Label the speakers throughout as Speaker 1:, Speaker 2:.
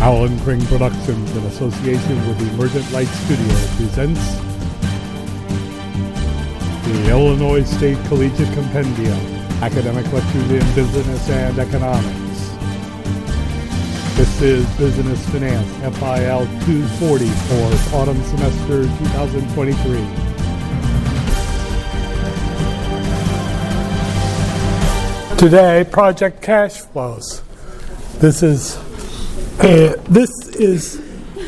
Speaker 1: Alan Kring Productions, in association with the Emergent Light Studio, presents the Illinois State Collegiate Compendium, Academic Lectures in Business and Economics. This is Business Finance, FIL 240 for autumn semester 2023. Today, project cash flows. This is uh, this is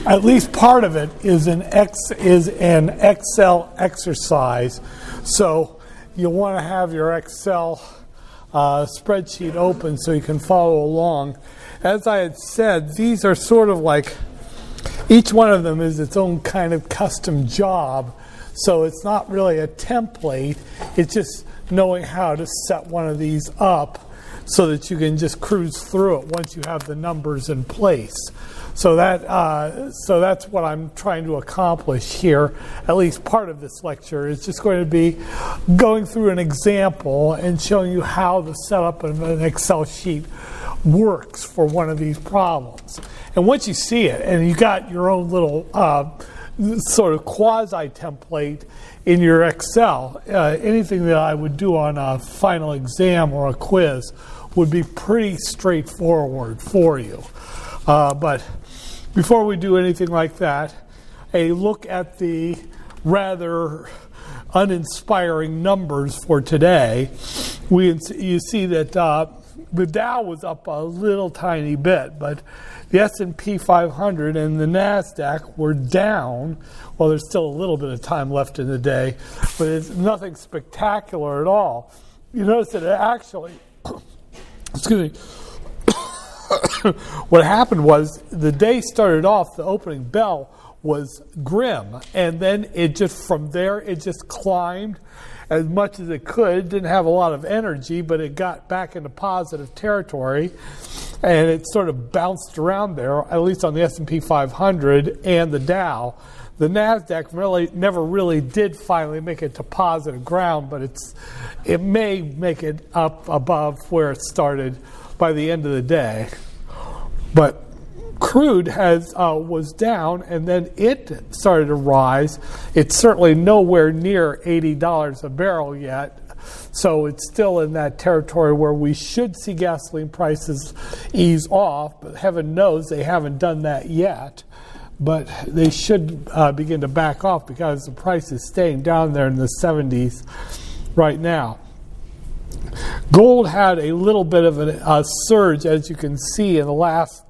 Speaker 1: at least part of it is an X is an Excel exercise. So you'll want to have your Excel uh, spreadsheet open so you can follow along. As I had said, these are sort of like each one of them is its own kind of custom job. So it's not really a template. It's just knowing how to set one of these up so that you can just cruise through it once you have the numbers in place. So that uh, so that's what I'm trying to accomplish here. At least part of this lecture is just going to be going through an example and showing you how the setup of an Excel sheet works for one of these problems. And once you see it, and you got your own little uh, sort of quasi template in your Excel, uh, anything that I would do on a final exam or a quiz would be pretty straightforward for you. Uh, but before we do anything like that, a look at the rather uninspiring numbers for today. We you see that uh, the Dow was up a little tiny bit, but the S&P 500 and the Nasdaq were down. Well, there's still a little bit of time left in the day, but it's nothing spectacular at all. You notice that it actually excuse me. what happened was the day started off, the opening bell was grim, and then it just from there it just climbed as much as it could. It didn't have a lot of energy, but it got back into positive territory, and it sort of bounced around there, at least on the S&P 500 and the Dow. The Nasdaq really never really did finally make it to positive ground, but it's it may make it up above where it started by the end of the day. But crude has uh, was down, and then it started to rise. It's certainly nowhere near eighty dollars a barrel yet, so it's still in that territory where we should see gasoline prices ease off. But heaven knows they haven't done that yet but they should uh, begin to back off because the price is staying down there in the 70s right now. Gold had a little bit of a, a surge, as you can see, in the last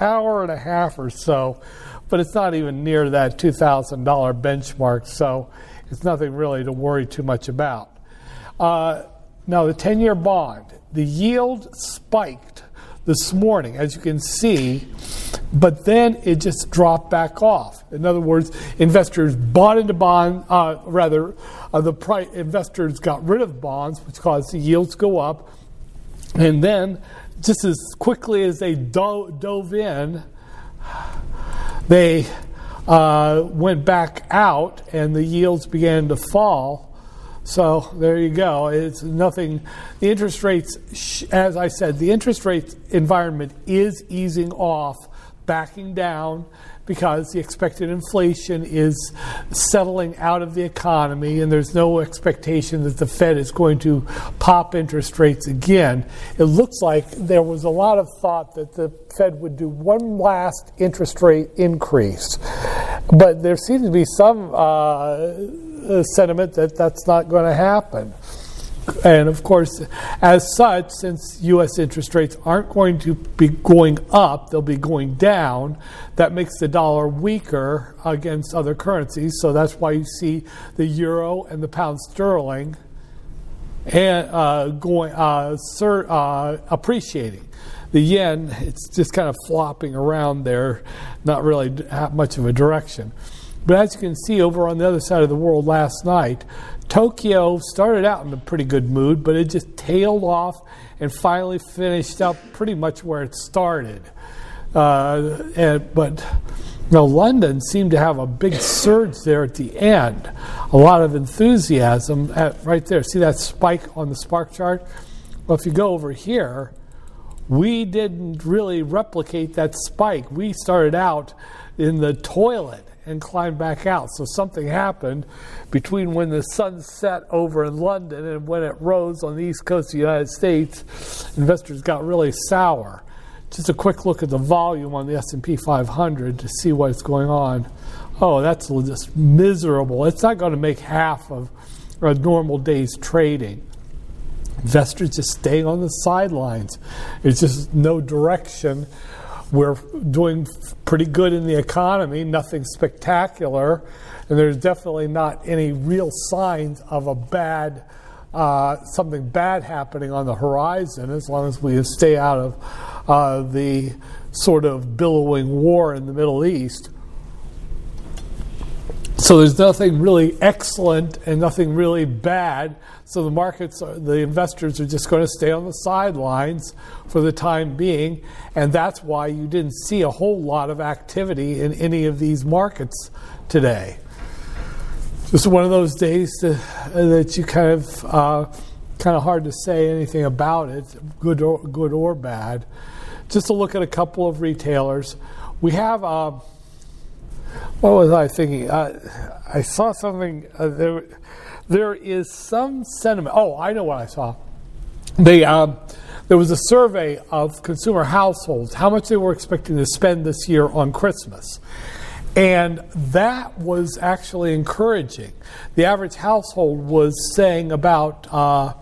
Speaker 1: hour and a half or so, but it's not even near that $2,000 benchmark, so it's nothing really to worry too much about. Uh, now, the 10 year bond, the yield spiked this morning, as you can see, but then it just dropped back off. In other words, investors bought into bonds, uh, rather, uh, the investors got rid of bonds, which caused the yields to go up, and then just as quickly as they do- dove in, they uh, went back out, and the yields began to fall so there you go. It's nothing. The interest rates, as I said, the interest rate environment is easing off, backing down because the expected inflation is settling out of the economy and there's no expectation that the Fed is going to pop interest rates again. It looks like there was a lot of thought that the Fed would do one last interest rate increase. But there seems to be some uh, sentiment that that's not going to happen. And of course, as such, since U.S. interest rates aren't going to be going up, they'll be going down. That makes the dollar weaker against other currencies. So that's why you see the euro and the pound sterling and uh, going uh, sur- uh, appreciating. The yen, it's just kind of flopping around there, not really much of a direction. But as you can see over on the other side of the world last night, Tokyo started out in a pretty good mood, but it just tailed off and finally finished up pretty much where it started. Uh, and, but know, London seemed to have a big surge there at the end. A lot of enthusiasm at, right there. See that spike on the spark chart? Well, if you go over here, we didn't really replicate that spike. We started out in the toilet and climbed back out. So something happened between when the sun set over in London and when it rose on the east coast of the United States. Investors got really sour. Just a quick look at the volume on the S&P 500 to see what's going on. Oh, that's just miserable. It's not going to make half of a normal day's trading. Investors just staying on the sidelines. It's just no direction. We're doing pretty good in the economy, nothing spectacular, and there's definitely not any real signs of a bad, uh, something bad happening on the horizon as long as we stay out of uh, the sort of billowing war in the Middle East. So there's nothing really excellent and nothing really bad. So the markets, are, the investors are just going to stay on the sidelines for the time being, and that's why you didn't see a whole lot of activity in any of these markets today. Just one of those days to, that you kind of uh, kind of hard to say anything about it, good or good or bad. Just to look at a couple of retailers, we have. Uh, what was I thinking? Uh, I saw something. Uh, there, there is some sentiment. Oh, I know what I saw. They, um, there was a survey of consumer households, how much they were expecting to spend this year on Christmas. And that was actually encouraging. The average household was saying about uh,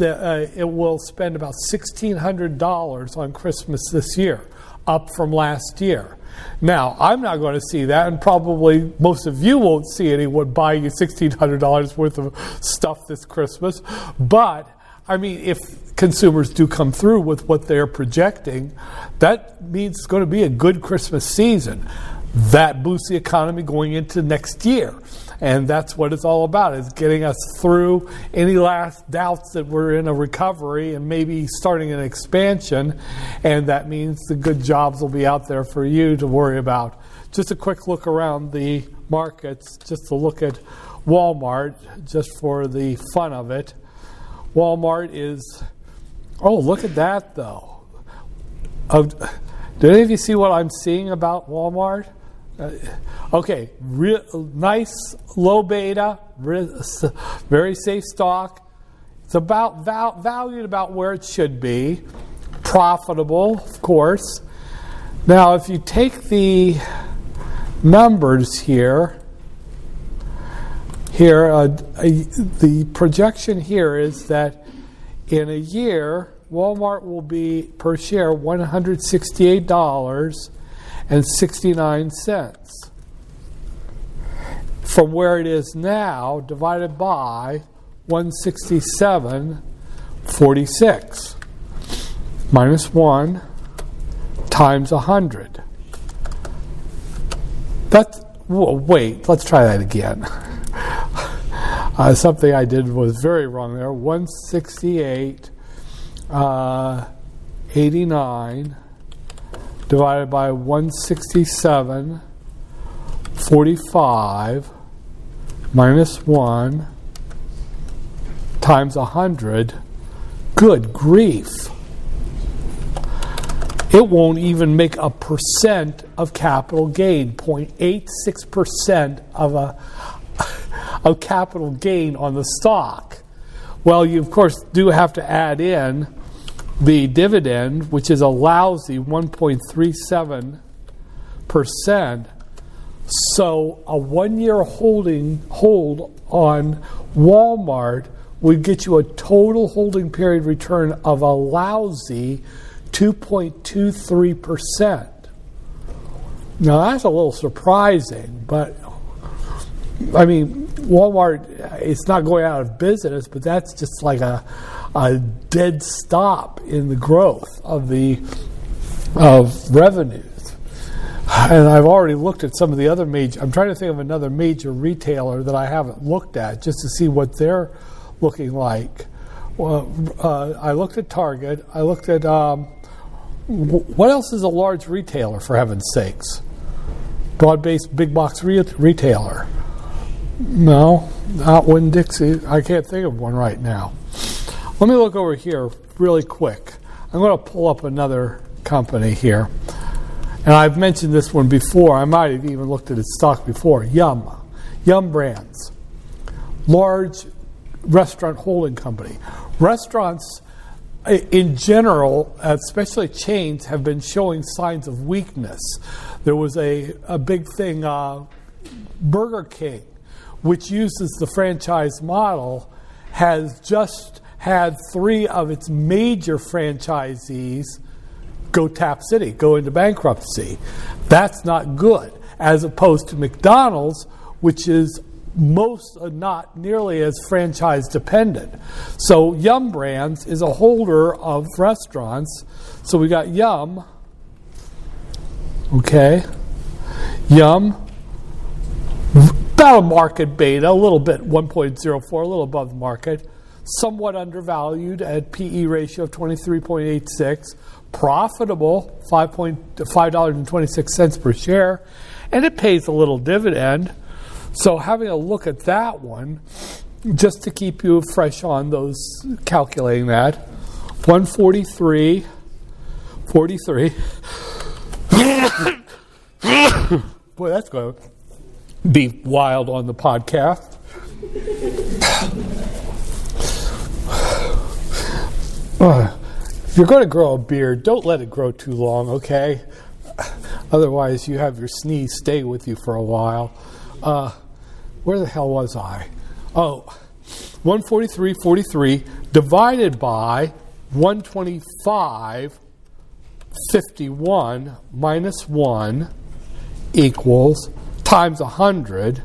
Speaker 1: uh, it will spend about $1,600 on Christmas this year, up from last year. Now, I'm not going to see that, and probably most of you won't see anyone buying you $1,600 worth of stuff this Christmas. But, I mean, if consumers do come through with what they're projecting, that means it's going to be a good Christmas season. That boosts the economy going into next year. And that's what it's all about, is getting us through any last doubts that we're in a recovery and maybe starting an expansion. And that means the good jobs will be out there for you to worry about. Just a quick look around the markets, just to look at Walmart, just for the fun of it. Walmart is, oh, look at that though. Did any of you see what I'm seeing about Walmart? Uh, okay, nice low beta, very safe stock. It's about val- valued about where it should be, profitable, of course. Now, if you take the numbers here, here uh, the projection here is that in a year, Walmart will be per share one hundred sixty-eight dollars and 69 cents. From where it is now, divided by 167.46 minus 1 times 100. That's, wait, let's try that again. Uh, something I did was very wrong there. 168, uh, 89 divided by 167, 45 minus 1 times 100. Good grief. It won't even make a percent of capital gain, 0.86% of a of capital gain on the stock. Well, you of course do have to add in the dividend, which is a lousy 1.37%. So a one year holding hold on Walmart would get you a total holding period return of a lousy 2.23%. Now that's a little surprising, but I mean, Walmart, it's not going out of business, but that's just like a a dead stop in the growth of the of revenues. And I've already looked at some of the other major. I'm trying to think of another major retailer that I haven't looked at just to see what they're looking like. Well, uh, I looked at Target. I looked at um, what else is a large retailer for heaven's sakes? Broad-based big box re- retailer. No, not Winn Dixie. I can't think of one right now. Let me look over here really quick. I'm going to pull up another company here. And I've mentioned this one before. I might have even looked at its stock before. Yum. Yum Brands. Large restaurant holding company. Restaurants in general, especially chains, have been showing signs of weakness. There was a, a big thing, uh, Burger King, which uses the franchise model, has just had three of its major franchisees go tap city, go into bankruptcy. That's not good, as opposed to McDonald's, which is most are not nearly as franchise dependent. So Yum Brands is a holder of restaurants. So we got Yum. Okay. Yum. About a market beta, a little bit 1.04, a little above the market. Somewhat undervalued at PE ratio of 23.86. Profitable, $5.26 per share. And it pays a little dividend. So having a look at that one, just to keep you fresh on those, calculating that, 143, 43. Boy, that's going to be wild on the podcast. If you're going to grow a beard, don't let it grow too long, okay? Otherwise, you have your sneeze stay with you for a while. Uh, where the hell was I? Oh, 143.43 divided by 125 51 minus 1 equals times 100.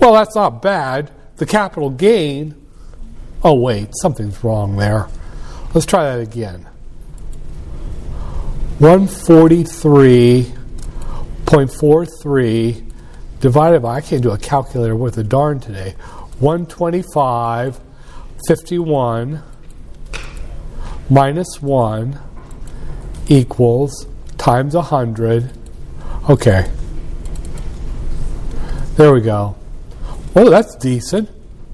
Speaker 1: Well, that's not bad. The capital gain. Oh, wait, something's wrong there. Let's try that again. 143.43 divided by, I can't do a calculator worth a darn today, 125, 51 minus 1 equals times 100. Okay. There we go. Oh, that's decent.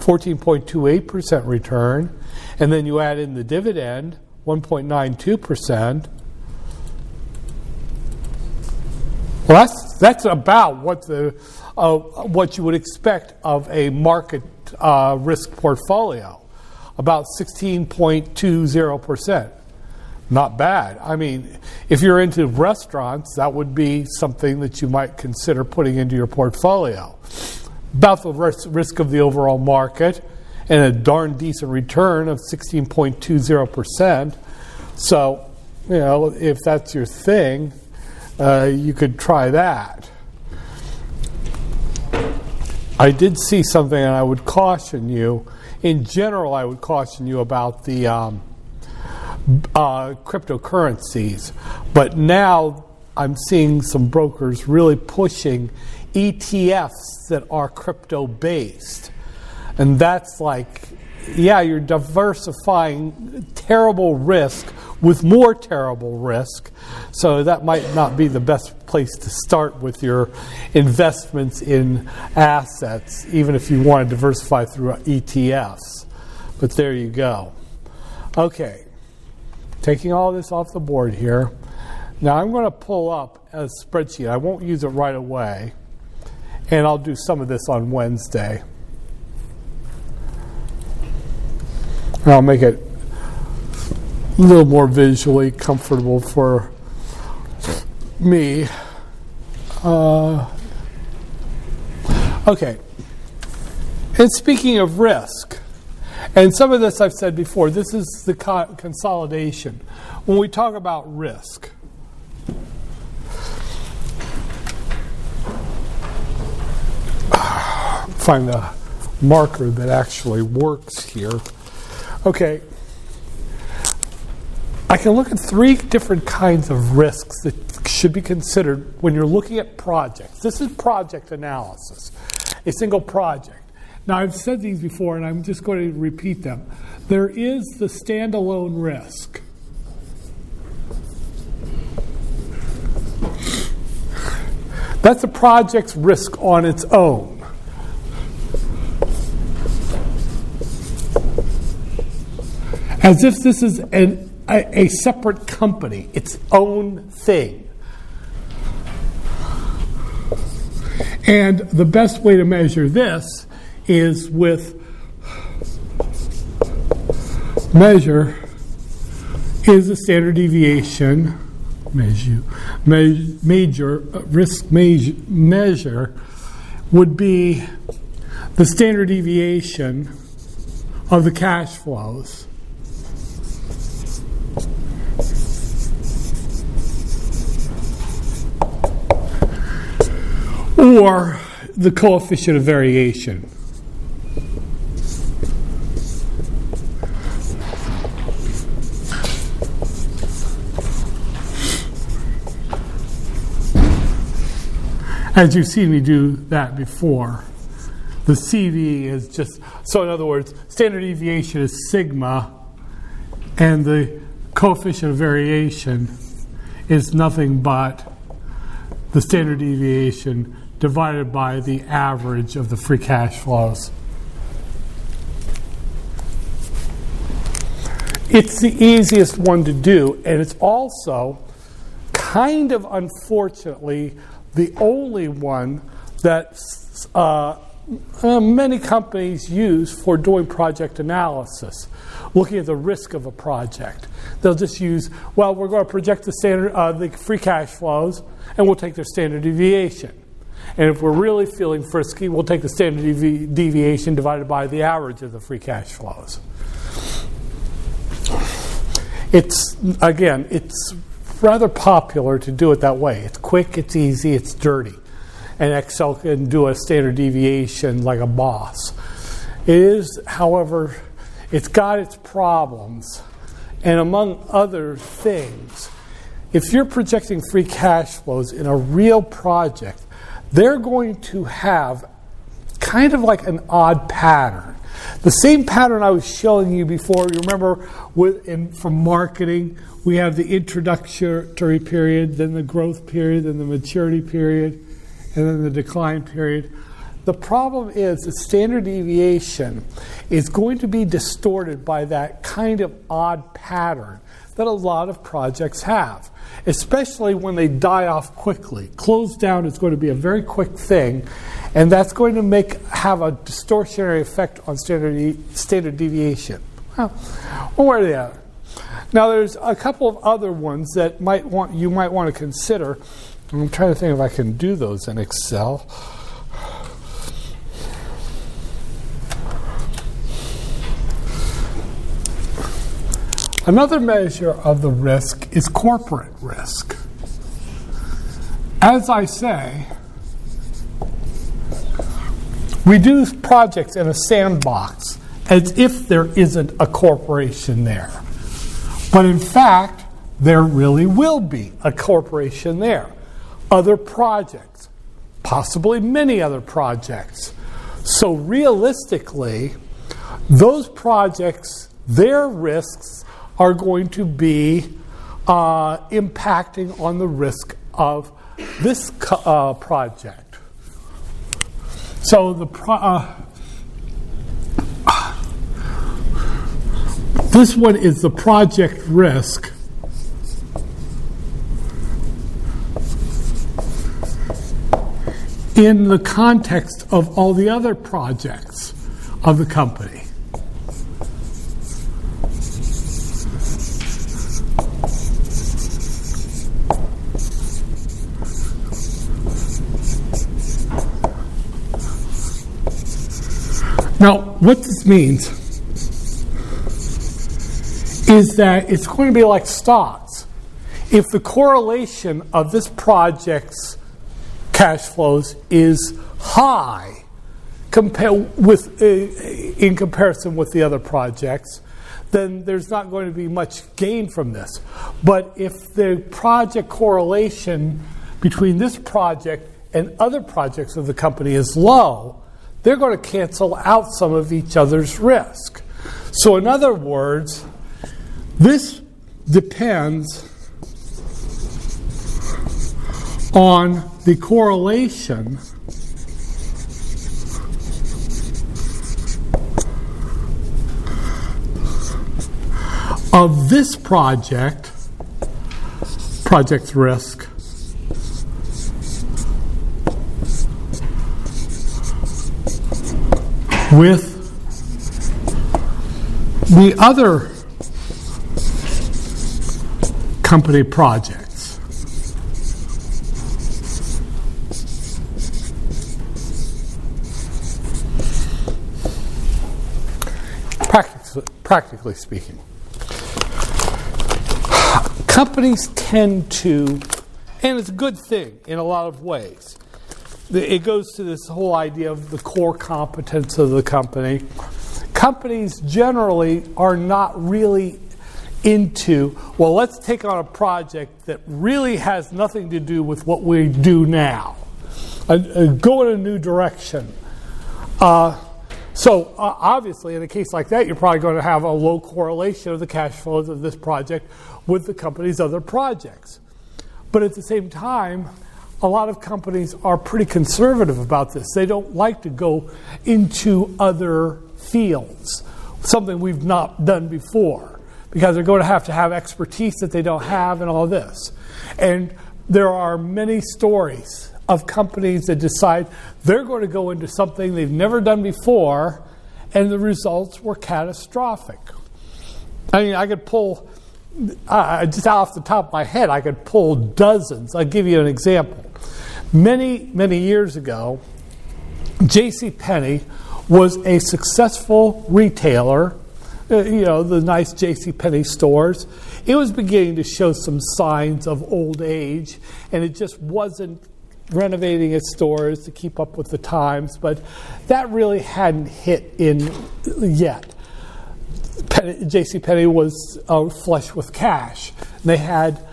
Speaker 1: 14.28% return. And then you add in the dividend, 1.92%. Well, that's, that's about what the uh, what you would expect of a market uh, risk portfolio, about 16.20%. Not bad. I mean, if you're into restaurants, that would be something that you might consider putting into your portfolio. About the risk of the overall market and a darn decent return of 16.20%. So, you know, if that's your thing, uh, you could try that. I did see something, and I would caution you. In general, I would caution you about the um, uh, cryptocurrencies. But now I'm seeing some brokers really pushing ETFs that are crypto based. And that's like, yeah, you're diversifying terrible risk with more terrible risk. So that might not be the best place to start with your investments in assets, even if you want to diversify through ETFs. But there you go. Okay, taking all this off the board here. Now I'm going to pull up a spreadsheet. I won't use it right away, and I'll do some of this on Wednesday. And I'll make it a little more visually comfortable for me. Uh, okay. And speaking of risk, and some of this I've said before, this is the co- consolidation. When we talk about risk, find the marker that actually works here. Okay, I can look at three different kinds of risks that should be considered when you're looking at projects. This is project analysis, a single project. Now, I've said these before, and I'm just going to repeat them. There is the standalone risk. That's a project's risk on its own. As if this is an a, a separate company, its own thing. And the best way to measure this is with measure is the standard deviation measure, major uh, risk major, measure would be the standard deviation of the cash flows. Or the coefficient of variation. As you've seen me do that before, the CV is just so. In other words, standard deviation is sigma, and the coefficient of variation is nothing but the standard deviation divided by the average of the free cash flows. It's the easiest one to do, and it's also kind of unfortunately the only one that uh, uh, many companies use for doing project analysis, looking at the risk of a project. They'll just use, well, we're going to project the standard, uh, the free cash flows, and we'll take their standard deviation. And if we're really feeling frisky, we'll take the standard devi- deviation divided by the average of the free cash flows. It's again, it's rather popular to do it that way. It's quick, it's easy, it's dirty. And Excel can do a standard deviation like a boss. It is, however, it's got its problems. And among other things, if you're projecting free cash flows in a real project, they're going to have kind of like an odd pattern. The same pattern I was showing you before, you remember with, in, from marketing, we have the introductory period, then the growth period, then the maturity period, and then the decline period. The problem is the standard deviation is going to be distorted by that kind of odd pattern that a lot of projects have, especially when they die off quickly. Close down is going to be a very quick thing, and that's going to make have a distortionary effect on standard standard deviation. Well, one way or. Now, there's a couple of other ones that might want you might want to consider. I'm trying to think if I can do those in Excel. Another measure of the risk is corporate risk. As I say, we do projects in a sandbox as if there isn't a corporation there. But in fact, there really will be a corporation there. Other projects, possibly many other projects. So realistically, those projects, their risks are going to be uh, impacting on the risk of this uh, project. So the pro- uh, this one is the project risk. In the context of all the other projects of the company. Now, what this means is that it's going to be like stocks. If the correlation of this project's cash flows is high with, uh, in comparison with the other projects, then there's not going to be much gain from this. But if the project correlation between this project and other projects of the company is low, they're going to cancel out some of each other's risk. So, in other words, this depends on the correlation of this project, project risk, with the other company projects. Practically, practically speaking, companies tend to, and it's a good thing in a lot of ways. It goes to this whole idea of the core competence of the company. Companies generally are not really into, well, let's take on a project that really has nothing to do with what we do now. Uh, go in a new direction. Uh, so, uh, obviously, in a case like that, you're probably going to have a low correlation of the cash flows of this project with the company's other projects. But at the same time, a lot of companies are pretty conservative about this. They don't like to go into other fields, something we've not done before, because they're going to have to have expertise that they don't have and all this. And there are many stories of companies that decide they're going to go into something they've never done before, and the results were catastrophic. I mean, I could pull, uh, just off the top of my head, I could pull dozens. I'll give you an example. Many, many years ago, J.C. Penney was a successful retailer. Uh, you know, the nice J.C. Penney stores. It was beginning to show some signs of old age, and it just wasn't renovating its stores to keep up with the times, but that really hadn't hit in yet. J.C. Penney was uh, flush with cash. And They had,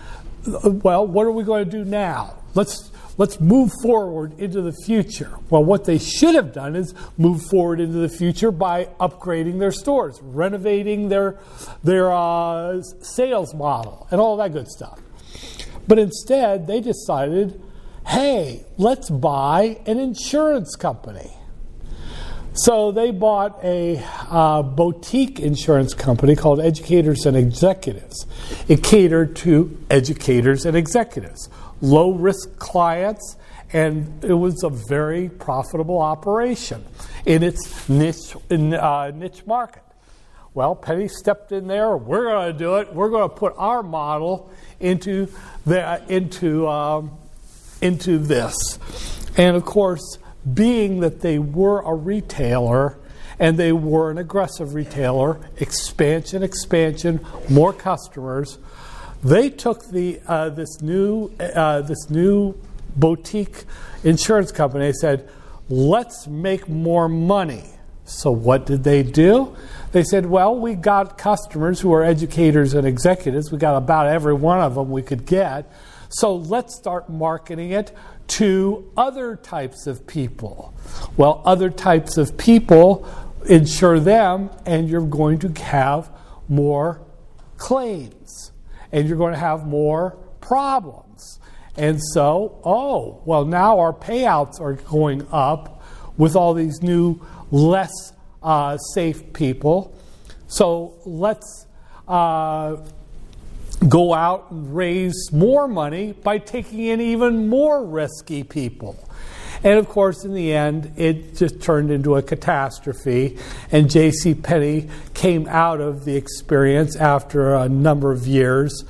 Speaker 1: well, what are we going to do now? Let's let's move forward into the future. Well, what they should have done is move forward into the future by upgrading their stores, renovating their their uh, sales model, and all that good stuff. But instead, they decided hey, let's buy an insurance company. So they bought a uh, boutique insurance company called Educators and Executives. It catered to educators and executives, low risk clients, and it was a very profitable operation in its niche, in, uh, niche market. Well, Penney stepped in there. We're going to do it. We're going to put our model into the, into um, into this. And of course, being that they were a retailer and they were an aggressive retailer, expansion, expansion, more customers, they took the, uh, this, new, uh, this new boutique insurance company said, let's make more money. So, what did they do? They said, Well, we got customers who are educators and executives. We got about every one of them we could get. So let's start marketing it to other types of people. Well, other types of people, insure them, and you're going to have more claims, and you're going to have more problems. And so, oh, well, now our payouts are going up with all these new, less uh, safe people. So let's uh, go out and raise more money by taking in even more risky people. And of course, in the end, it just turned into a catastrophe. And J.C. Penney came out of the experience after a number of years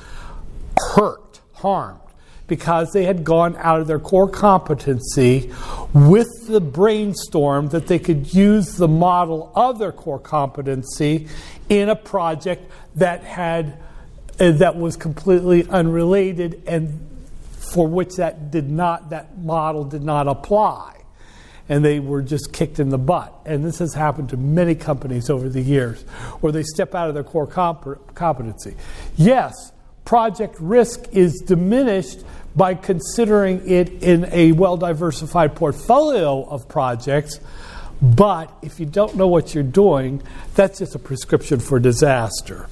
Speaker 1: hurt, harmed, because they had gone out of their core competency with the brainstorm that they could use the model of their core competency in a project that had Uh, that was completely unrelated and for which that did not that model did not apply. And they were just kicked in the butt. And this has happened to many companies over the years where they step out of their core comp- competency. Yes project risk is diminished by considering it in a well diversified portfolio of projects. But if you don't know what you're doing that's just a prescription for disaster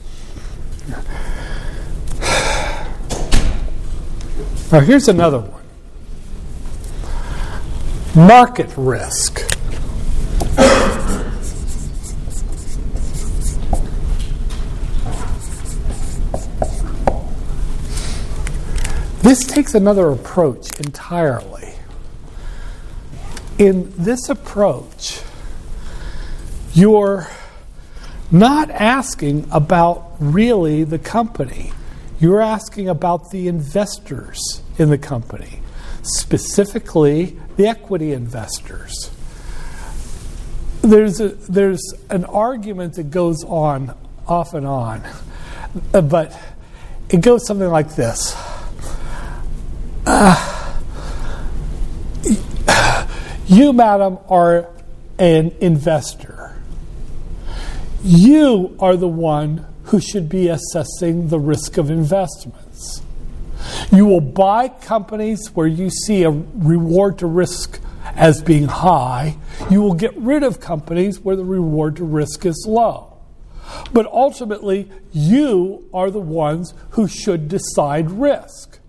Speaker 1: now, here's another one market risk. This takes another approach entirely. In this approach, you are not asking about really the company. You're asking about the investors in the company, specifically the equity investors. There's, a, there's an argument that goes on off and on, but it goes something like this. Uh, you, madam, are an investor. You are the one who should be assessing the risk of investments. You will buy companies where you see a reward to risk as being high. You will get rid of companies where the reward to risk is low. But ultimately, you are the ones who should decide risk.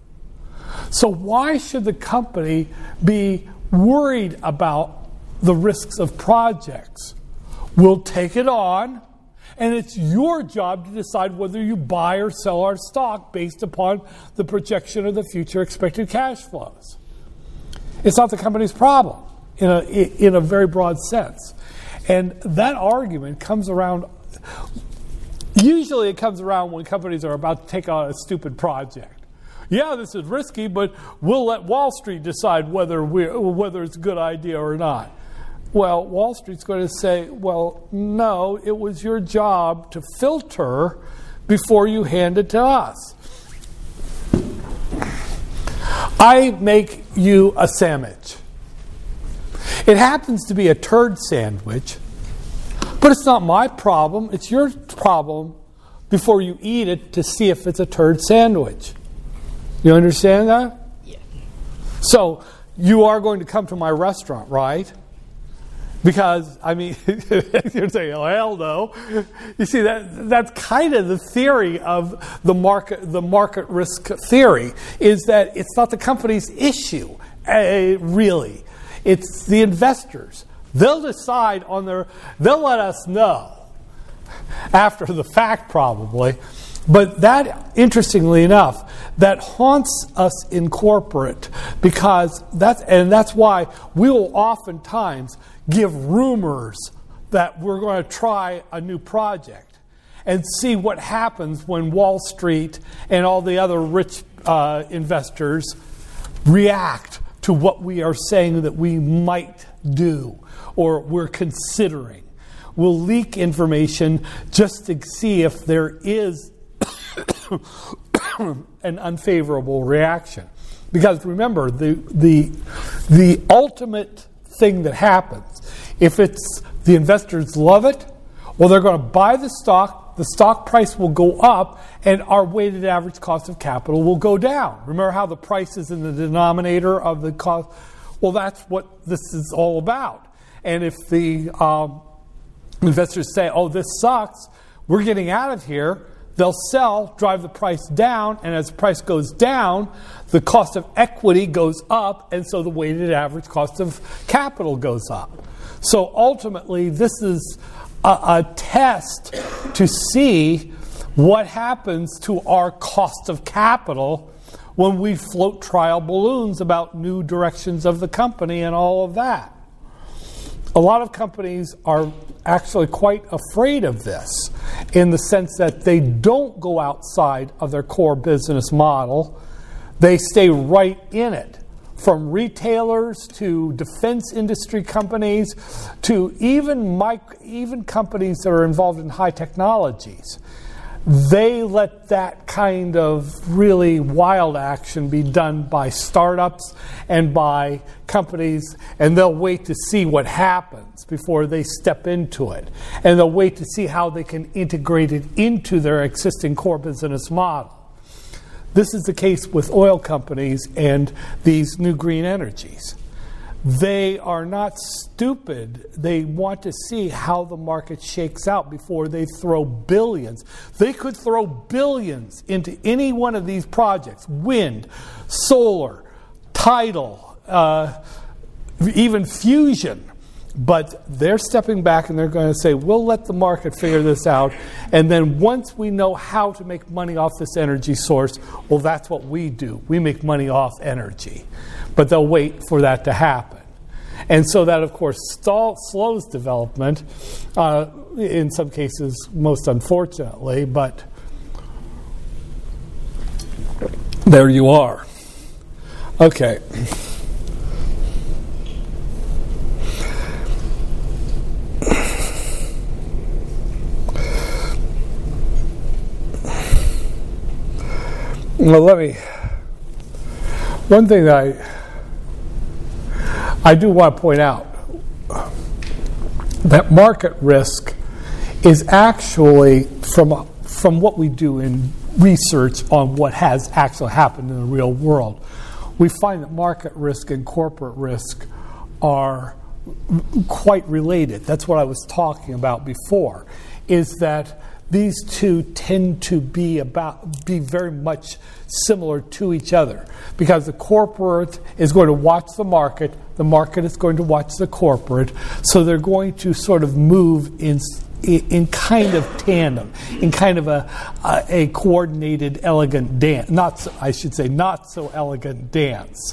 Speaker 1: So, why should the company be worried about the risks of projects? We'll take it on, and it's your job to decide whether you buy or sell our stock based upon the projection of the future expected cash flows. It's not the company's problem in a, in a very broad sense. And that argument comes around, usually it comes around when companies are about to take on a stupid project. Yeah, this is risky, but we'll let Wall Street decide whether, whether it's a good idea or not. Well, Wall Street's going to say, well, no, it was your job to filter before you hand it to us. I make you a sandwich. It happens to be a turd sandwich, but it's not my problem. It's your problem before you eat it to see if it's a turd sandwich. You understand that?
Speaker 2: Yeah.
Speaker 1: So you are going to come to my restaurant, right? Because I mean, you're saying, "Oh hell no!" You see that that's kind of the theory of the market, the market risk theory, is that it's not the company's issue, uh, really. It's the investors. They'll decide on their. They'll let us know after the fact, probably. But that, interestingly enough, that haunts us in corporate because that's, and that's why we will oftentimes give rumors that we're going to try a new project and see what happens when Wall Street and all the other rich uh, investors react to what we are saying that we might do or we're considering. We'll leak information just to see if there is an unfavorable reaction. Because remember, the, the, the ultimate thing that happens, if it's the investors love it, well, they're going to buy the stock, the stock price will go up, and our weighted average cost of capital will go down. Remember how the price is in the denominator of the cost? Well, that's what this is all about. And if the um, investors say, oh, this sucks, we're getting out of here, they'll sell, drive the price down, and as the price goes down, the cost of equity goes up, and so the weighted average cost of capital goes up. So ultimately, this is a, a test to see what happens to our cost of capital when we float trial balloons about new directions of the company and all of that. A lot of companies are actually quite afraid of this in the sense that they don't go outside of their core business model, they stay right in it. From retailers to defense industry companies to even, mic- even companies that are involved in high technologies they let that kind of really wild action be done by startups and by companies, and they'll wait to see what happens before they step into it. And they'll wait to see how they can integrate it into their existing core business model. This is the case with oil companies and these new green energies they are not stupid. They want to see how the market shakes out before they throw billions. They could throw billions into any one of these projects wind, solar, tidal, uh, even fusion. But they're stepping back and they're going to say, we'll let the market figure this out. And then once we know how to make money off this energy source, well, that's what we do. We make money off energy. But they'll wait for that to happen. And so that, of course, stall, slows development, uh, in some cases, most unfortunately, but there you are. Okay. Well, let me. One thing that I I do want to point out that market risk is actually from from what we do in research on what has actually happened in the real world. We find that market risk and corporate risk are quite related. That's what I was talking about before. Is that these two tend to be about be very much similar to each other because the corporate is going to watch the market the market is going to watch the corporate. So they're going to sort of move in in kind of tandem in kind of a a, a coordinated elegant dance not so, I should say not so elegant dance.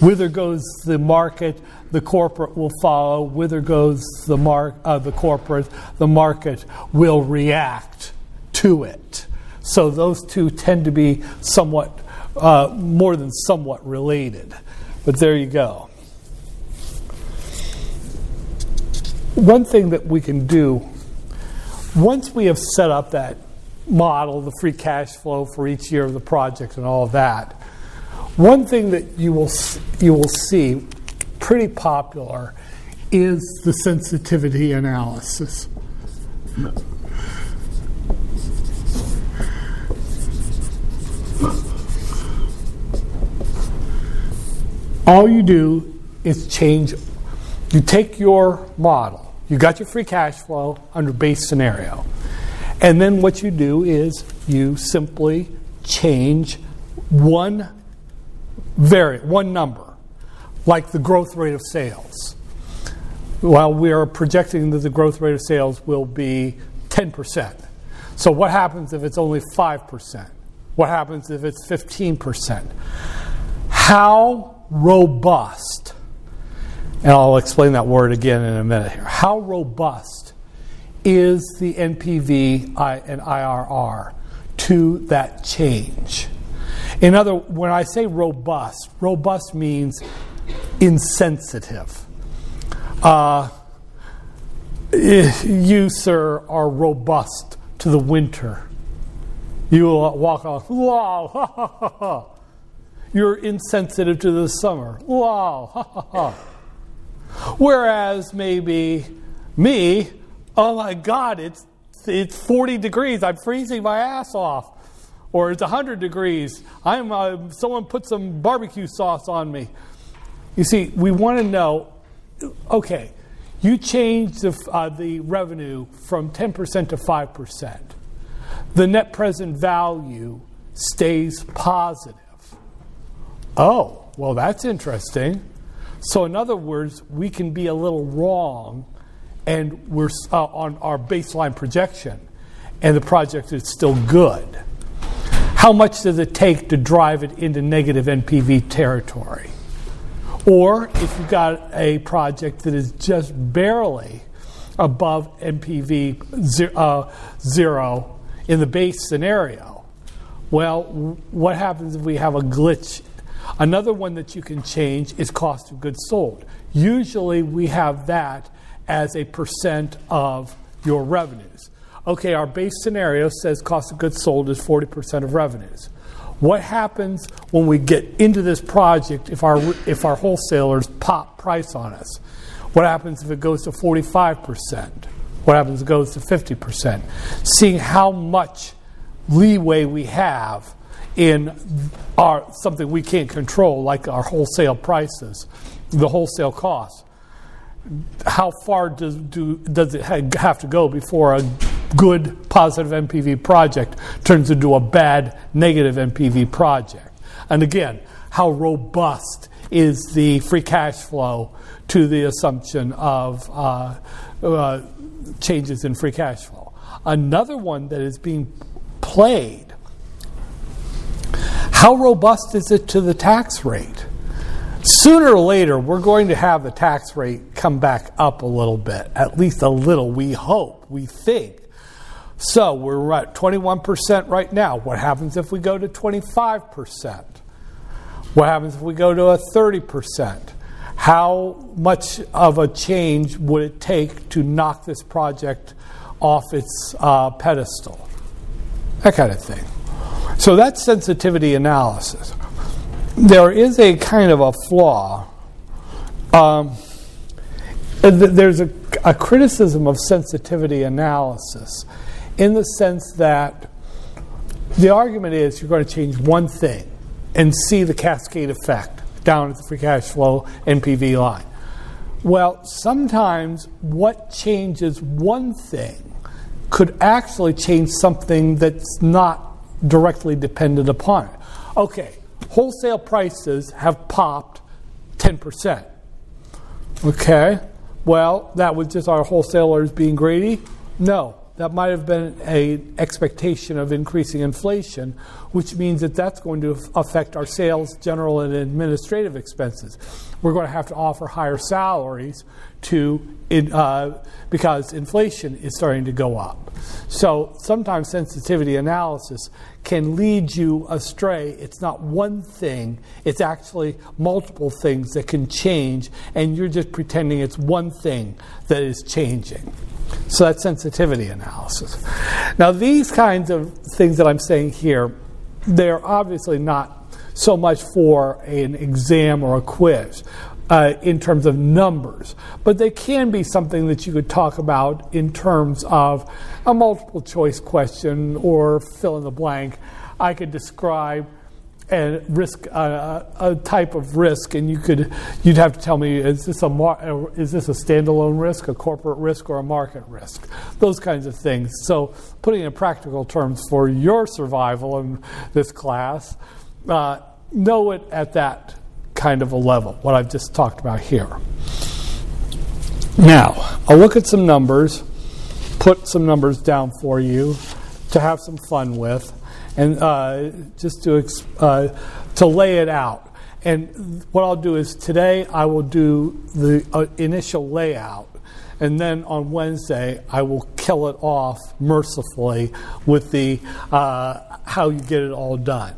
Speaker 1: Whither goes the market the corporate will follow. Whither goes the, mar- uh, the corporate, the market will react to it. So those two tend to be somewhat, uh, more than somewhat related. But there you go. One thing that we can do, once we have set up that model, the free cash flow for each year of the project and all of that, one thing that you will, you will see pretty popular is the sensitivity analysis. All you do is change, you take your model, you got your free cash flow under base scenario, and then what you do is you simply change one variant, one number like the growth rate of sales. While we are projecting that the growth rate of sales will be 10%. So, what happens if it's only 5%? What happens if it's 15%? How robust, and I'll explain that word again in a minute here, how robust is the NPV and IRR to that change? In other, when I say robust, robust means insensitive. Uh, you, sir, are robust to the winter. You walk on, wow, You're insensitive to the summer. Wow, Whereas maybe me, oh my God, it's, it's 40 degrees. I'm freezing my ass off. Or it's 100 degrees. I'm, uh, someone put some barbecue sauce on me. You see, we want to know okay, you change the, uh, the revenue from 10% to 5%. The net present value stays positive. Oh, well, that's interesting. So, in other words, we can be a little wrong and we're uh, on our baseline projection, and the project is still good. How much does it take to drive it into negative NPV territory? Or if you've got a project that is just barely above NPV zero, uh, zero in the base scenario, well, what happens if we have a glitch? Another one that you can change is cost of goods sold. Usually we have that as a percent of your revenues. Okay, our base scenario says cost of goods sold is 40% of revenues. What happens when we get into this project if our, if our wholesalers pop price on us? What happens if it goes to 45%? What happens if it goes to 50%? Seeing how much leeway we have in our, something we can't control, like our wholesale prices, the wholesale costs. How far does, do, does it have to go before a good positive NPV project turns into a bad negative NPV project. And again, how robust is the free cash flow to the assumption of uh, uh, changes in free cash flow. Another one that is being played how robust is it to the tax rate? Sooner or later, we're going to have the tax rate come back up a little bit, at least a little, we hope, we think. So we're at 21% right now. What happens if we go to 25%? What happens if we go to a 30%? How much of a change would it take to knock this project off its uh, pedestal? That kind of thing. So that's sensitivity analysis. There is a kind of a flaw. Um, there's a, a criticism of sensitivity analysis in the sense that the argument is you're going to change one thing and see the cascade effect down at the free cash flow NPV line. Well, sometimes what changes one thing could actually change something that's not directly dependent upon it. Okay, wholesale prices have popped 10%. Okay, well, that was just our wholesalers being greedy? No, that might have been an expectation of increasing inflation, which means that that's going to affect our sales, general, and administrative expenses. We're going to have to offer higher salaries to uh, because inflation is starting to go up. So sometimes sensitivity analysis can lead you astray. It's not one thing, it's actually multiple things that can change, and you're just pretending it's one thing that is changing. So that's sensitivity analysis. Now, these kinds of things that I'm saying here, they're obviously not so much for an exam or a quiz. Uh, in terms of numbers, but they can be something that you could talk about in terms of a multiple choice question or fill in the blank. I could describe and risk uh, a type of risk, and you could you'd have to tell me is this a mar- uh, is this a standalone risk, a corporate risk, or a market risk? Those kinds of things. So, putting in practical terms for your survival in this class, uh, know it at that kind of a level. What I've just talked about here. Now, I'll look at some numbers, put some numbers down for you to have some fun with and uh, just to uh, to lay it out. And what I'll do is today I will do the uh, initial layout, and then on Wednesday I will kill it off mercifully with the uh, how you get it all done.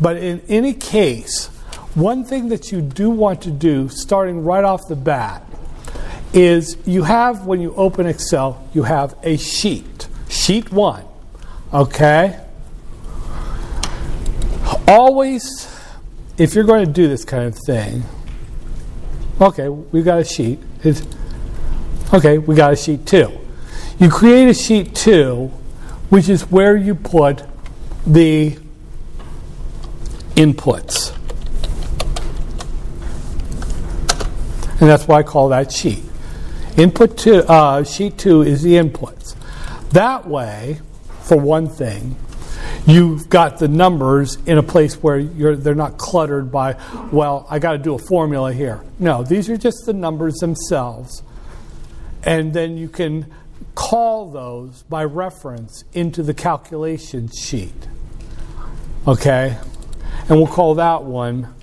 Speaker 1: But in any case, one thing that you do want to do, starting right off the bat, is you have when you open Excel, you have a sheet, sheet one, okay always, if you're going to do this kind of thing, okay, we've got a sheet. It's, okay, we got a sheet two. You create a sheet two, which is where you put the inputs. And that's why I call that sheet. Input two, uh, sheet two is the inputs. That way, for one thing, you've got the numbers in a place where they're not cluttered by, well, I got to do a formula here. No, these are just the numbers themselves. And then you can call those by reference into the calculation sheet. Okay? And we'll call that one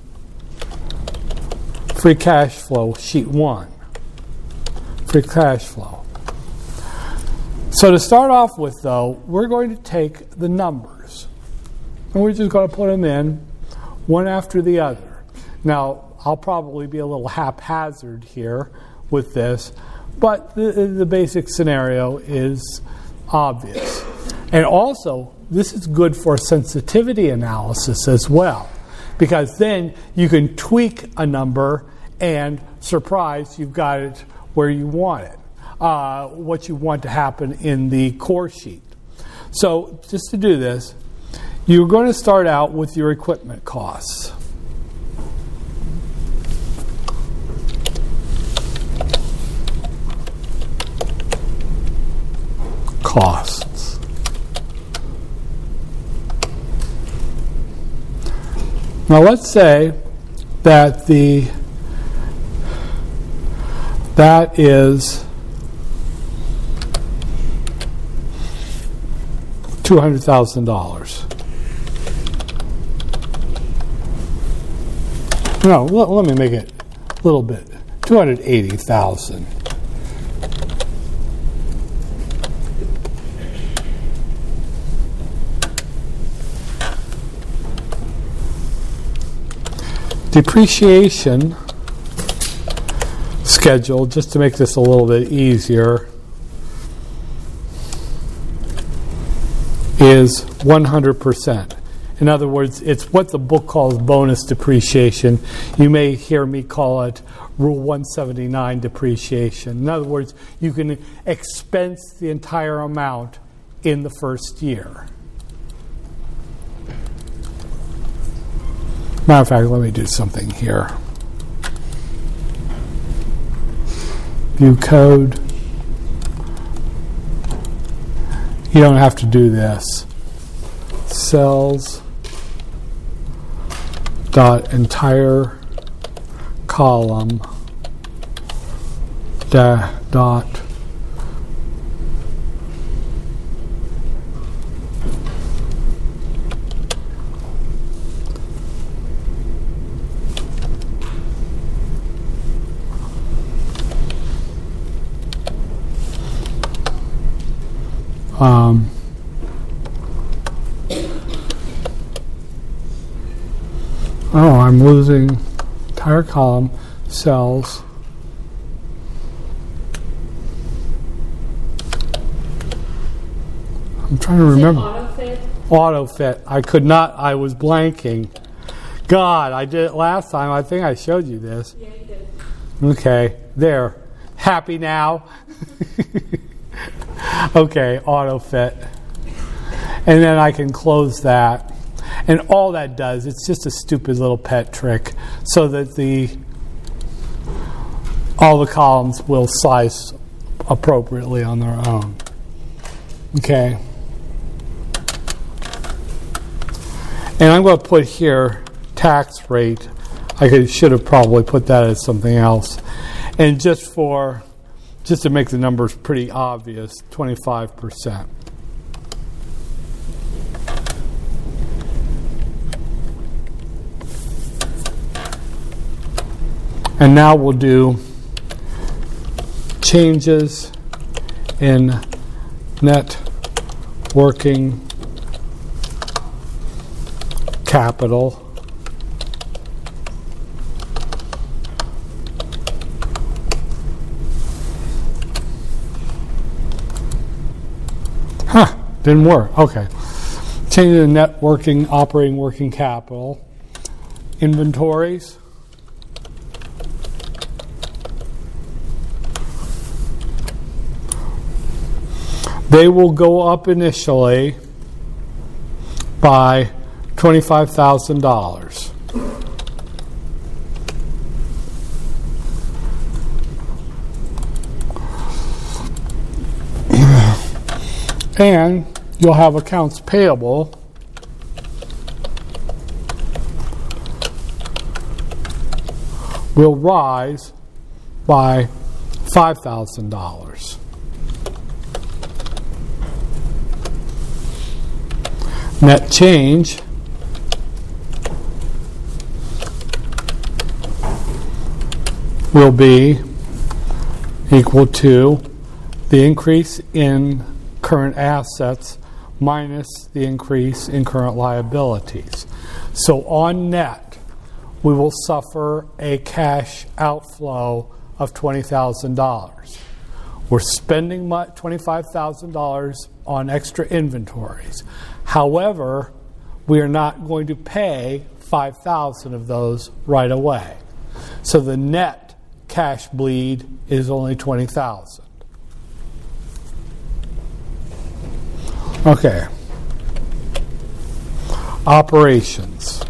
Speaker 1: free cash flow sheet one. Free cash flow. So to start off with, though, we're going to take the numbers and we're just going to put them in one after the other. Now, I'll probably be a little haphazard here with this, but the, the basic scenario is obvious. And also, this is good for sensitivity analysis as well, because then you can tweak a number and surprise, you've got it where you want it uh, what you want to happen in the core sheet. So, just to do this, you're going to start out with your equipment costs. Costs. Now, let's say that the that is two hundred thousand dollars. No, let, let me make it a little bit. Two hundred eighty thousand. Depreciation schedule, just to make this a little bit easier, is 100%. In other words, it's what the book calls bonus depreciation. You may hear me call it Rule 179 depreciation. In other words, you can expense the entire amount in the first year. Matter of fact, let me do something here. View code. You don't have to do this. Cells dot entire column dot Um, oh, I'm losing entire column cells. I'm trying to remember.
Speaker 2: Auto fit.
Speaker 1: Auto fit. I could not. I was blanking. God, I did it last time. I think I showed you this.
Speaker 2: Yeah, you did.
Speaker 1: Okay, there. Happy now. okay, auto fit. And then I can close that. And all that does, it's just a stupid little pet trick so that the all the columns will slice appropriately on their own. Okay. And I'm going to put here tax rate. I could, should have probably put that as something else. And just for just to make the numbers pretty obvious, 25%. And now we'll do changes in net working capital. Huh, didn't work. Okay. Change the net working, operating working capital. Inventories. They will go up initially by $25,000. and you'll have accounts payable will rise by $5,000. Net change will be equal to the increase in current assets minus the increase in current liabilities. So on net, we will suffer a cash outflow of $20,000. We're spending $25,000 on extra inventories. However, we are not going to pay 5,000 of those right away. So the net cash bleed is only 20,000. Okay. Operations.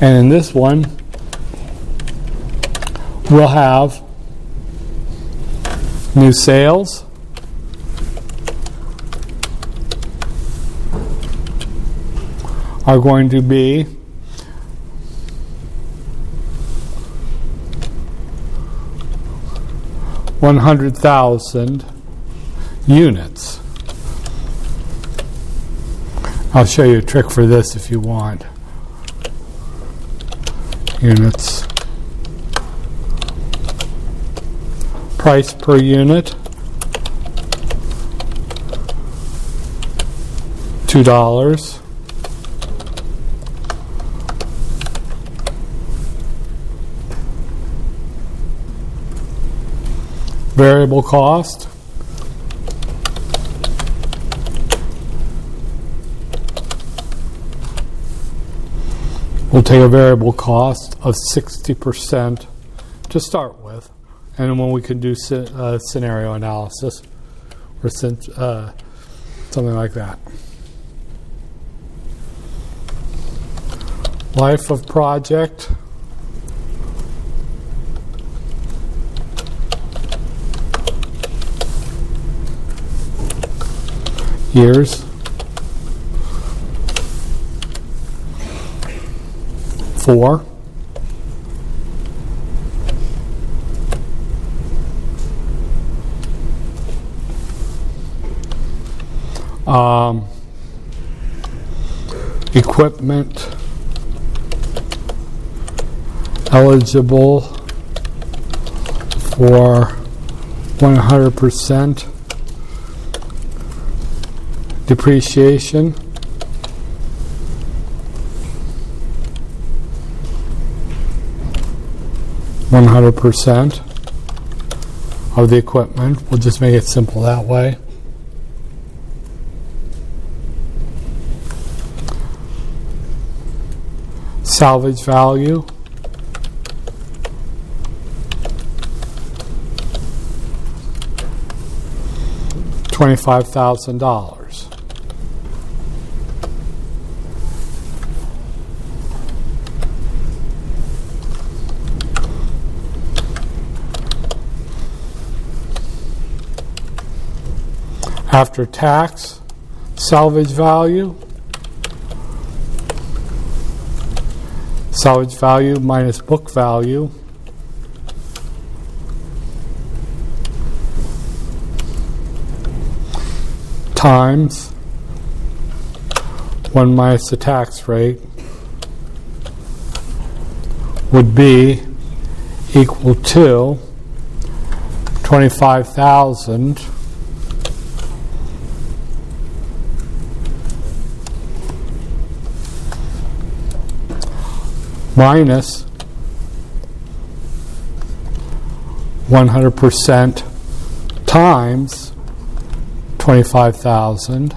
Speaker 1: And in this one, we'll have new sales. are going to be one hundred thousand units. I'll show you a trick for this if you want. Units. Price per unit. Two dollars. Variable cost. We'll take a variable cost of 60% to start with, and when we can do uh, scenario analysis or uh, something like that. Life of project. Years. Four. Um, equipment eligible for 100% depreciation. One hundred percent of the equipment. We'll just make it simple that way. Salvage value. Twenty-five thousand dollars. After tax, salvage value. Salvage value minus book value. Times 1 minus the tax rate would be equal to 25,000 minus 100% times 25,000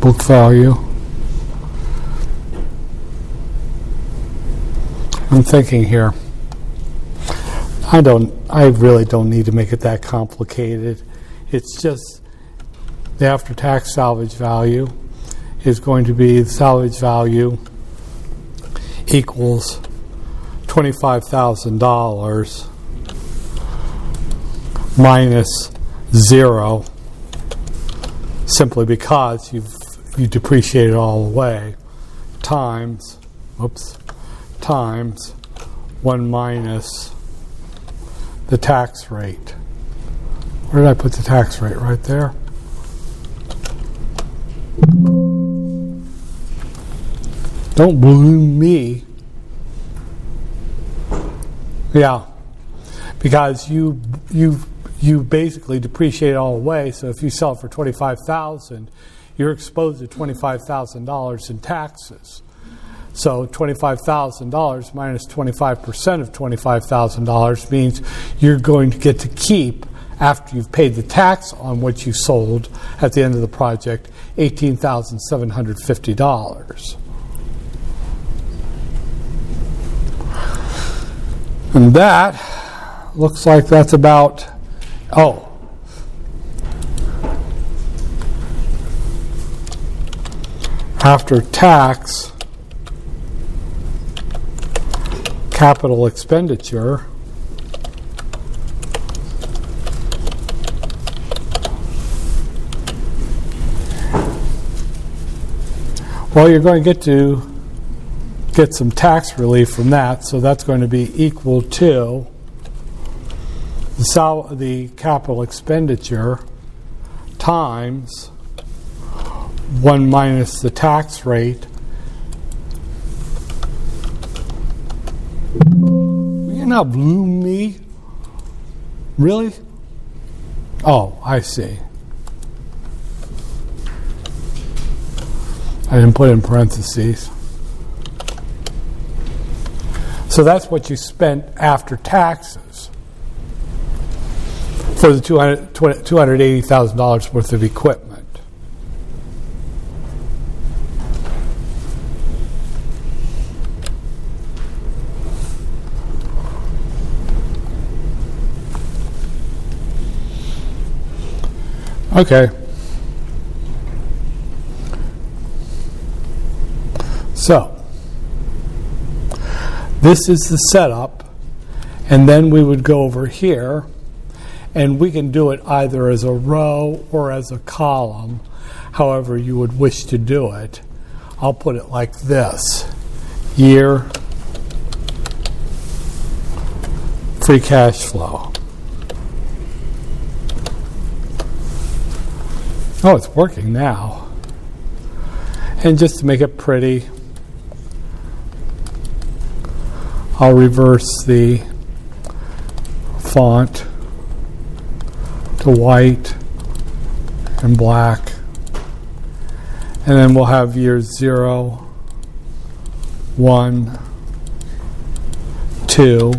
Speaker 1: book value. I'm thinking here. I don't. I really don't need to make it that complicated. It's just the after-tax salvage value is going to be the salvage value equals twenty-five thousand dollars minus zero, simply because you've you depreciate it all away, times, whoops, times one minus the tax rate. Where did I put the tax rate? Right there. Don't bloom me. Yeah, because you you you basically depreciate all away. So if you sell for twenty five thousand, you're exposed to twenty five thousand dollars in taxes. So $25,000 minus 25% of $25,000 means you're going to get to keep, after you've paid the tax on what you sold at the end of the project, $18,750. And that looks like that's about, oh, after tax, capital expenditure. Well, you're going to get to get some tax relief from that, so that's going to be equal to the, sal- the capital expenditure times 1 minus the tax rate not blew me? Really? Oh, I see. I didn't put in parentheses. So that's what you spent after taxes for the $280,000 worth of equipment. Okay. So, this is the setup, and then we would go over here, and we can do it either as a row or as a column, however you would wish to do it. I'll put it like this year free cash flow. Oh, it's working now. And just to make it pretty, I'll reverse the font to white and black. And then we'll have years 0, 1, 2,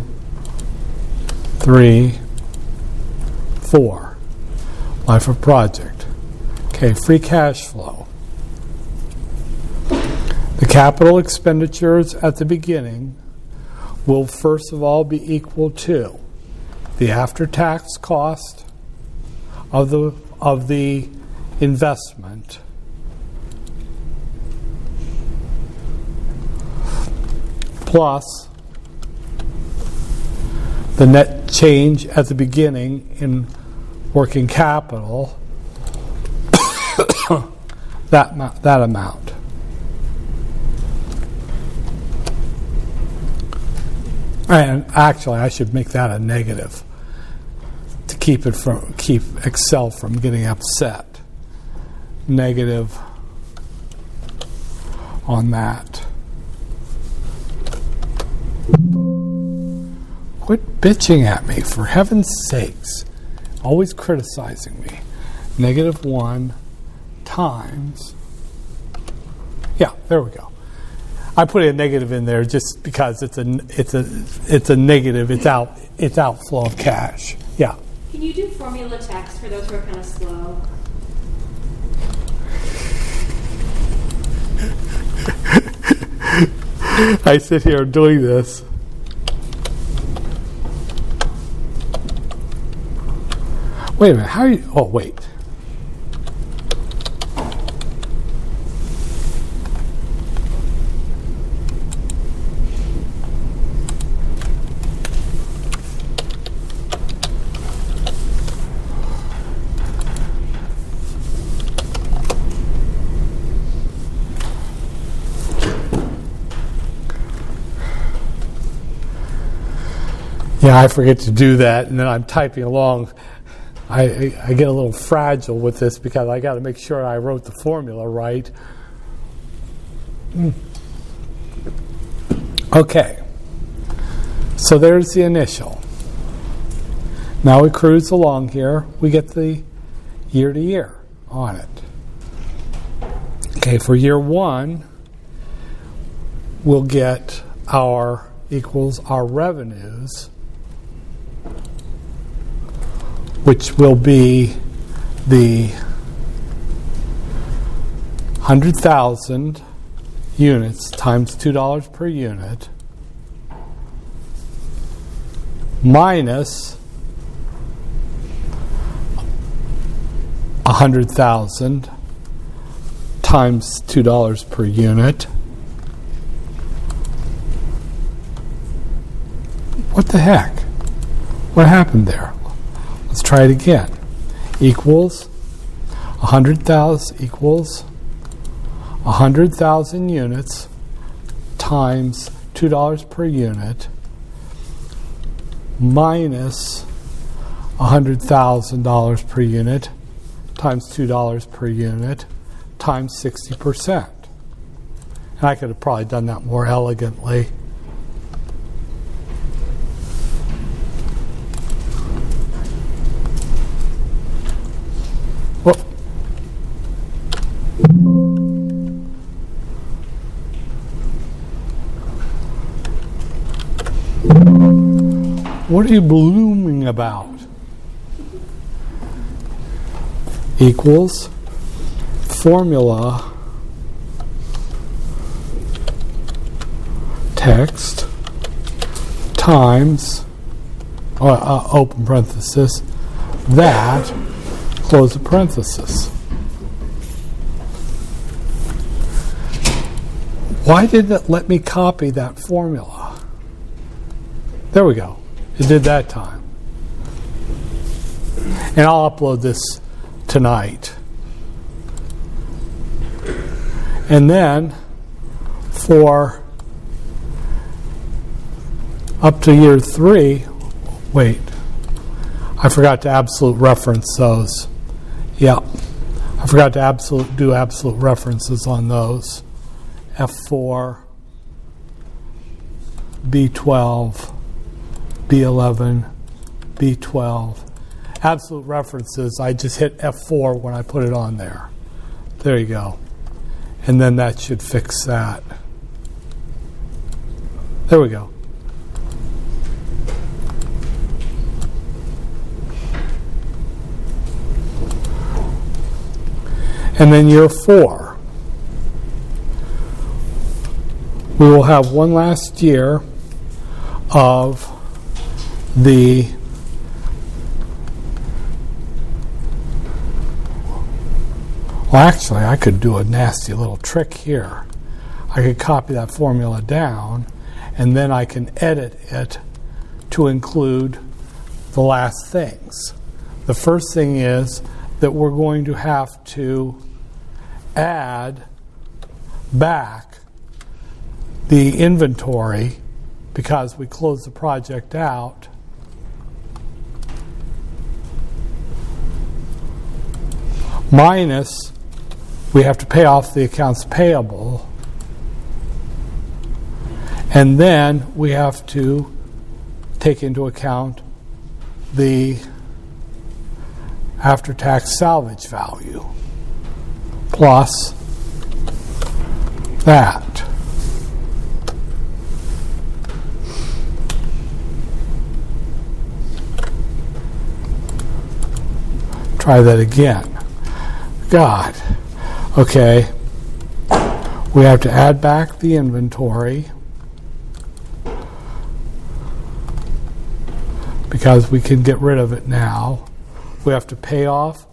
Speaker 1: 3, 4. Life of project. Okay, free cash flow. The capital expenditures at the beginning will first of all be equal to the after tax cost of the of the investment plus the net change at the beginning in working capital that, that amount. And actually, I should make that a negative to keep it from keep Excel from getting upset. Negative on that. Quit bitching at me, for heaven's sakes. Always criticizing me. Negative 1 times. Yeah, there we go. I put a negative in there just because it's a it's a it's a negative. It's out it's outflow of cash. Yeah.
Speaker 2: Can you do formula text for those who are kind of slow?
Speaker 1: I sit here doing this. Wait a minute. How are you? Oh, wait. Yeah, I forget to do that, and then I'm typing along. I, I get a little fragile with this because I got to make sure I wrote the formula right. Mm. Okay, so there's the initial. Now we cruise along here. We get the year to year on it. Okay, for year one, we'll get our equals our revenues which will be the 100,000 units times $2 per unit minus 100,000 times $2 per unit. What the heck? What happened there? Try it again. Equals 100,000 equals 100,000 units times $2 per unit minus $100,000 per unit times $2 per unit times 60%. And I could have probably done that more elegantly. What are you blooming about? Equals formula text times uh, uh, open parenthesis that close the parenthesis. Why did it let me copy that formula? There we go. It did that time. And I'll upload this tonight. And then for up to year three, wait, I forgot to absolute reference those. Yeah, I forgot to absolute do absolute references on those. F4, B12, B11, B12. Absolute references, I just hit F4 when I put it on there. There you go. And then that should fix that. There we go. And then year four, we will have one last year of the Well, actually, I could do a nasty little trick here. I could copy that formula down, and then I can edit it to include the last things. The first thing is that we're going to have to add back the inventory because we closed the project out. Minus, we have to pay off the accounts payable. And then we have to take into account the after tax salvage value plus that. Try that again. God. Okay. We have to add back the inventory because we can get rid of it now. We have to pay off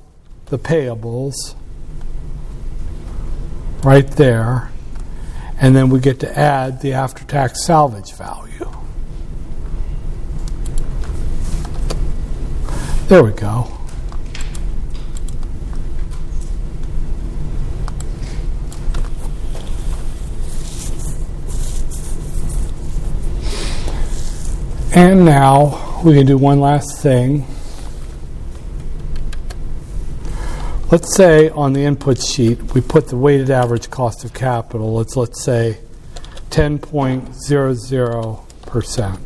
Speaker 1: the payables right there, and then we get to add the after tax salvage value. There we go. And now we can do one last thing. Let's say on the input sheet we put the weighted average cost of capital, let's let's say 10.00%.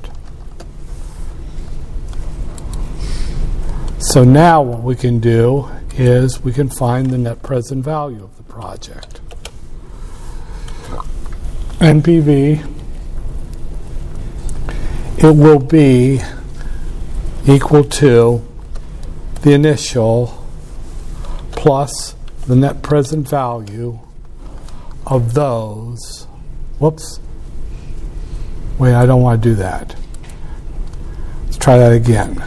Speaker 1: So now what we can do is we can find the net present value of the project. NPV it will be equal to the initial plus the net present value of those. Whoops. Wait, I don't want to do that. Let's try that again.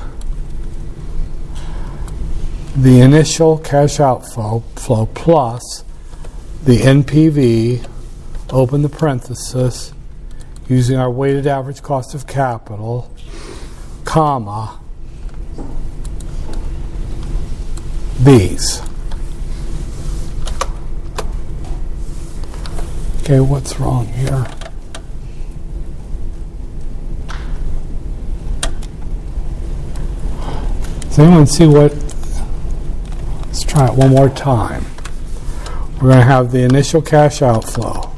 Speaker 1: The initial cash outflow flow plus the NPV, open the parenthesis, using our weighted average cost of capital, comma, these. Okay, what's wrong here? Does anyone see what? Let's try it one more time. We're going to have the initial cash outflow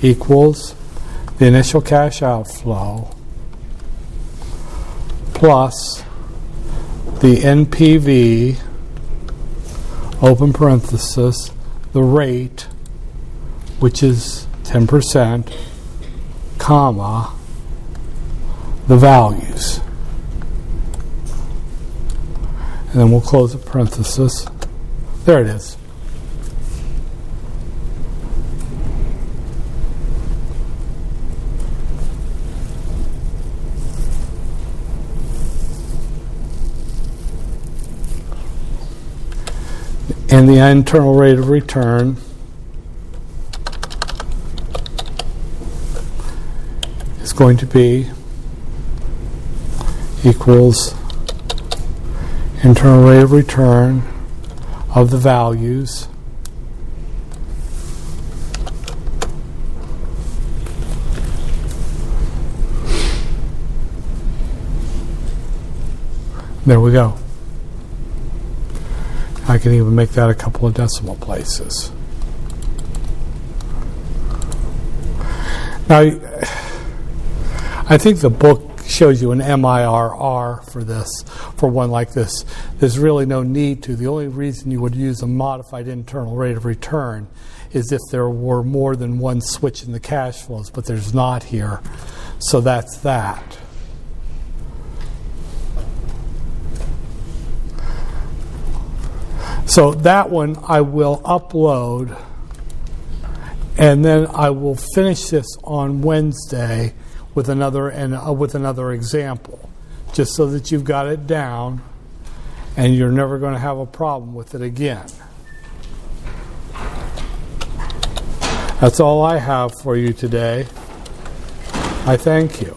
Speaker 1: equals the initial cash outflow plus the NPV, open parenthesis, the rate, which is 10%, comma, the values. And then we'll close the parenthesis. There it is. And the internal rate of return is going to be equals internal rate of return of the values There we go. I can even make that a couple of decimal places. Now, I think the book shows you an MIRR for this, for one like this. There's really no need to. The only reason you would use a modified internal rate of return is if there were more than one switch in the cash flows, but there's not here. So that's that. So that one I will upload, and then I will finish this on Wednesday with another and uh, with another example, just so that you've got it down, and you're never going to have a problem with it again. That's all I have for you today. I thank you.